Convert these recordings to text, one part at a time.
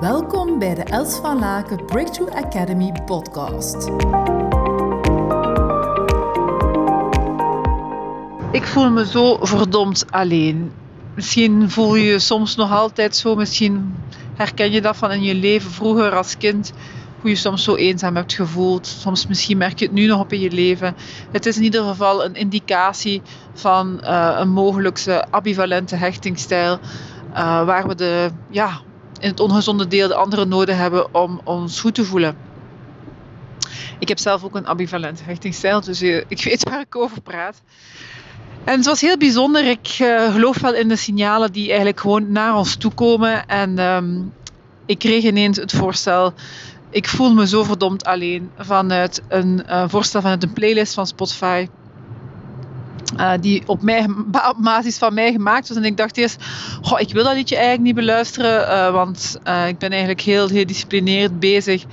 Welkom bij de Els van Laken Breakthrough Academy podcast. Ik voel me zo verdomd alleen. Misschien voel je je soms nog altijd zo, misschien herken je dat van in je leven vroeger als kind, hoe je soms zo eenzaam hebt gevoeld. Soms misschien merk je het nu nog op in je leven. Het is in ieder geval een indicatie van uh, een mogelijkse ambivalente hechtingsstijl, uh, waar we de, ja, in het ongezonde deel de andere noden hebben om ons goed te voelen. Ik heb zelf ook een ambivalente hechtingsstijl, dus uh, ik weet waar ik over praat. En het was heel bijzonder. Ik uh, geloof wel in de signalen die eigenlijk gewoon naar ons toe komen. En um, ik kreeg ineens het voorstel. Ik voel me zo verdomd alleen vanuit een uh, voorstel vanuit een playlist van Spotify. Uh, die op, mij, op basis van mij gemaakt was. En ik dacht eerst, goh, ik wil dat liedje eigenlijk niet beluisteren. want ik ben eigenlijk heel gedisciplineerd bezig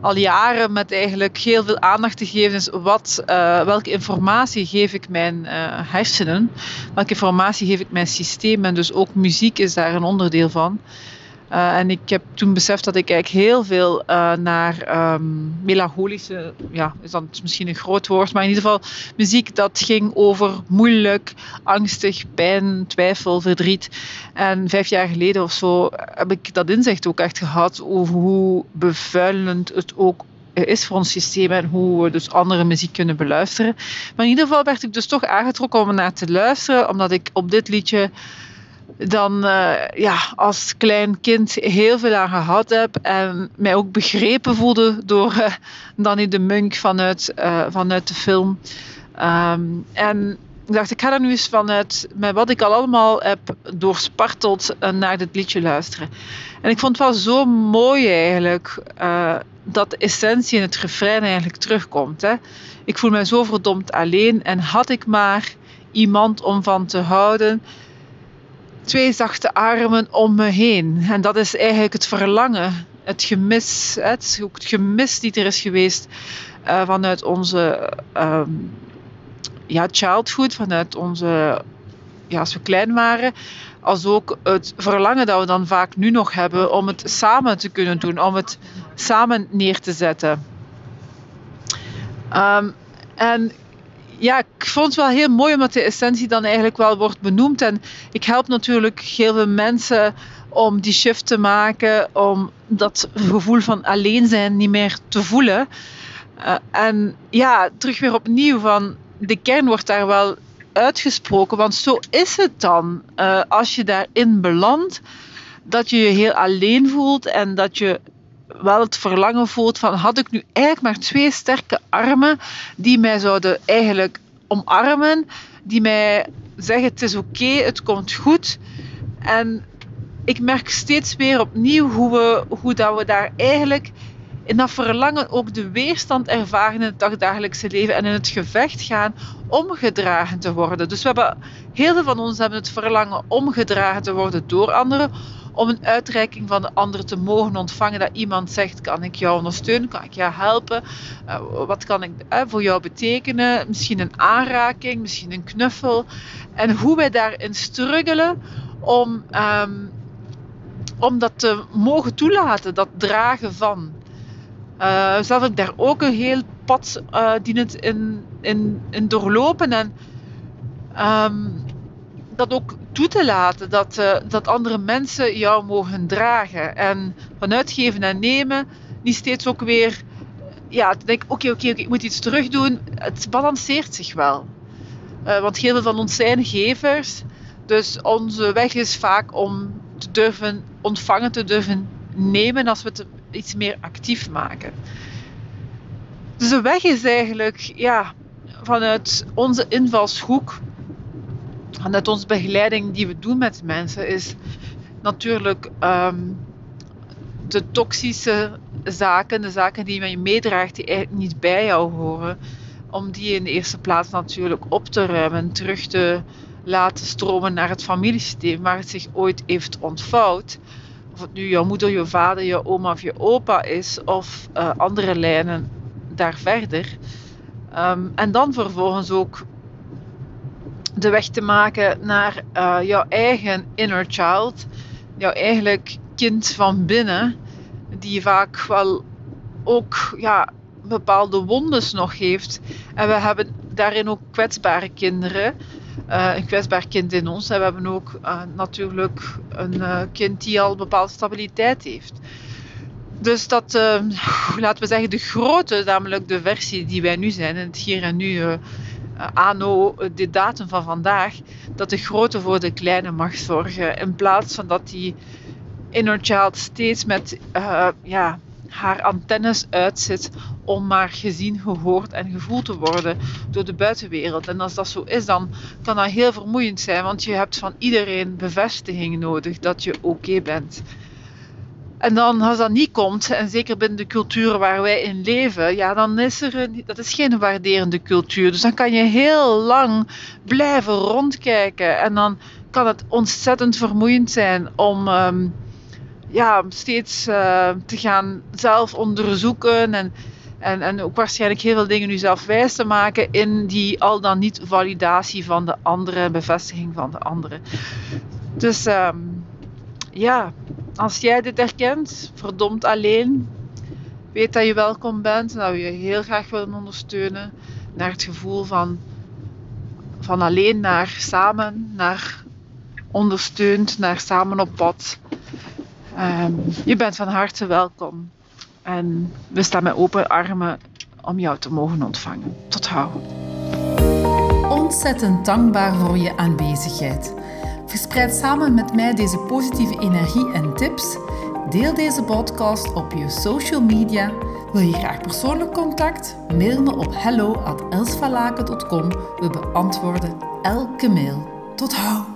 al jaren met eigenlijk heel veel aandacht te geven is wat, welke informatie geef ik mijn hersenen, welke informatie geef ik mijn systeem en dus ook muziek is daar een onderdeel van. Uh, en ik heb toen beseft dat ik eigenlijk heel veel uh, naar um, melancholische, ja, is dan misschien een groot woord, maar in ieder geval muziek dat ging over moeilijk, angstig, pijn, twijfel, verdriet. En vijf jaar geleden of zo heb ik dat inzicht ook echt gehad over hoe bevuilend het ook is voor ons systeem en hoe we dus andere muziek kunnen beluisteren. Maar in ieder geval werd ik dus toch aangetrokken om naar te luisteren, omdat ik op dit liedje dan uh, ja, als klein kind heel veel aan gehad heb en mij ook begrepen voelde door uh, Danny de Munk vanuit, uh, vanuit de film. Um, en ik dacht, ik ga er nu eens vanuit, met wat ik al allemaal heb doorsparteld, naar dit liedje luisteren. En ik vond het wel zo mooi eigenlijk, dat de essentie in het refrein eigenlijk terugkomt. Hè. Ik voel mij zo verdomd alleen en had ik maar iemand om van te houden twee zachte armen om me heen. En dat is eigenlijk het verlangen, het gemis, het, ook het gemis die er is geweest uh, vanuit onze um, ja, childhood, vanuit onze, ja, als we klein waren. Als ook het verlangen dat we dan vaak nu nog hebben om het samen te kunnen doen, om het samen neer te zetten. Um, en ja, ik vond het wel heel mooi omdat de essentie dan eigenlijk wel wordt benoemd. En ik help natuurlijk heel veel mensen om die shift te maken, om dat gevoel van alleen zijn niet meer te voelen. Uh, en ja, terug weer opnieuw van de kern wordt daar wel uitgesproken, want zo is het dan uh, als je daarin belandt, dat je je heel alleen voelt en dat je wel het verlangen voelt van had ik nu eigenlijk maar twee sterke armen die mij zouden eigenlijk omarmen, die mij zeggen het is oké, het komt goed. En ik merk steeds weer opnieuw hoe, we, hoe dat we daar eigenlijk in dat verlangen ook de weerstand ervaren in het dagdagelijkse leven en in het gevecht gaan omgedragen te worden. Dus we hebben, heel veel van ons hebben het verlangen omgedragen te worden door anderen, om een uitreiking van de ander te mogen ontvangen. Dat iemand zegt, kan ik jou ondersteunen? Kan ik jou helpen? Uh, wat kan ik uh, voor jou betekenen? Misschien een aanraking, misschien een knuffel. En hoe wij daarin struggelen om, um, om dat te mogen toelaten, dat dragen van. Uh, zelf heb ik daar ook een heel pad uh, dienend in, in, in doorlopen. En um, dat ook toe te laten, dat, uh, dat andere mensen jou mogen dragen. En vanuit geven en nemen, niet steeds ook weer, ja, te denken, oké, oké, ik moet iets terug doen. Het balanceert zich wel. Uh, want heel veel van ons zijn gevers. Dus onze weg is vaak om te durven ontvangen, te durven nemen als we het iets meer actief maken. Dus de weg is eigenlijk ja, vanuit onze invalshoek vanuit onze begeleiding die we doen met mensen is natuurlijk um, de toxische zaken, de zaken die je meedraagt, die eigenlijk niet bij jou horen, om die in de eerste plaats natuurlijk op te ruimen, terug te laten stromen naar het familiesysteem waar het zich ooit heeft ontvouwd. Of het nu jouw moeder, je vader, je oma of je opa is, of uh, andere lijnen daar verder. Um, en dan vervolgens ook de weg te maken naar uh, jouw eigen inner child, jouw eigenlijk kind van binnen, die vaak wel ook ja, bepaalde wondes nog heeft. En we hebben daarin ook kwetsbare kinderen. Uh, een kwetsbaar kind in ons. En we hebben ook uh, natuurlijk een kind die al bepaalde stabiliteit heeft. Dus dat, laten we zeggen, de grote, namelijk de versie die wij nu zijn, en het hier en nu, anno de datum van vandaag, dat de grote voor de kleine mag zorgen. In plaats van dat die inner child steeds met ja, haar antennes uitzet om maar gezien, gehoord en gevoeld te worden door de buitenwereld. En als dat zo is, dan kan dat heel vermoeiend zijn, want je hebt van iedereen bevestiging nodig dat je oké bent. En dan als dat niet komt, en zeker binnen de cultuur waar wij in leven, ja, dan is er een, dat is geen waarderende cultuur. Dus dan kan je heel lang blijven rondkijken en dan kan het ontzettend vermoeiend zijn om um, ja, steeds uh, te gaan zelf onderzoeken en en, en ook waarschijnlijk heel veel dingen nu zelf wijs te maken in die al dan niet validatie van de andere, bevestiging van de andere. Dus um, ja, als jij dit herkent, verdomd alleen, weet dat je welkom bent en dat we je heel graag willen ondersteunen naar het gevoel van, van alleen naar samen, naar ondersteund, naar samen op pad. Um, je bent van harte welkom. En we staan met open armen om jou te mogen ontvangen. Tot gauw. Ontzettend dankbaar voor je aanwezigheid. Verspreid samen met mij deze positieve energie en tips. Deel deze podcast op je social media. Wil je graag persoonlijk contact? Mail me op hello@elsvalaken.com. We beantwoorden elke mail. Tot hou!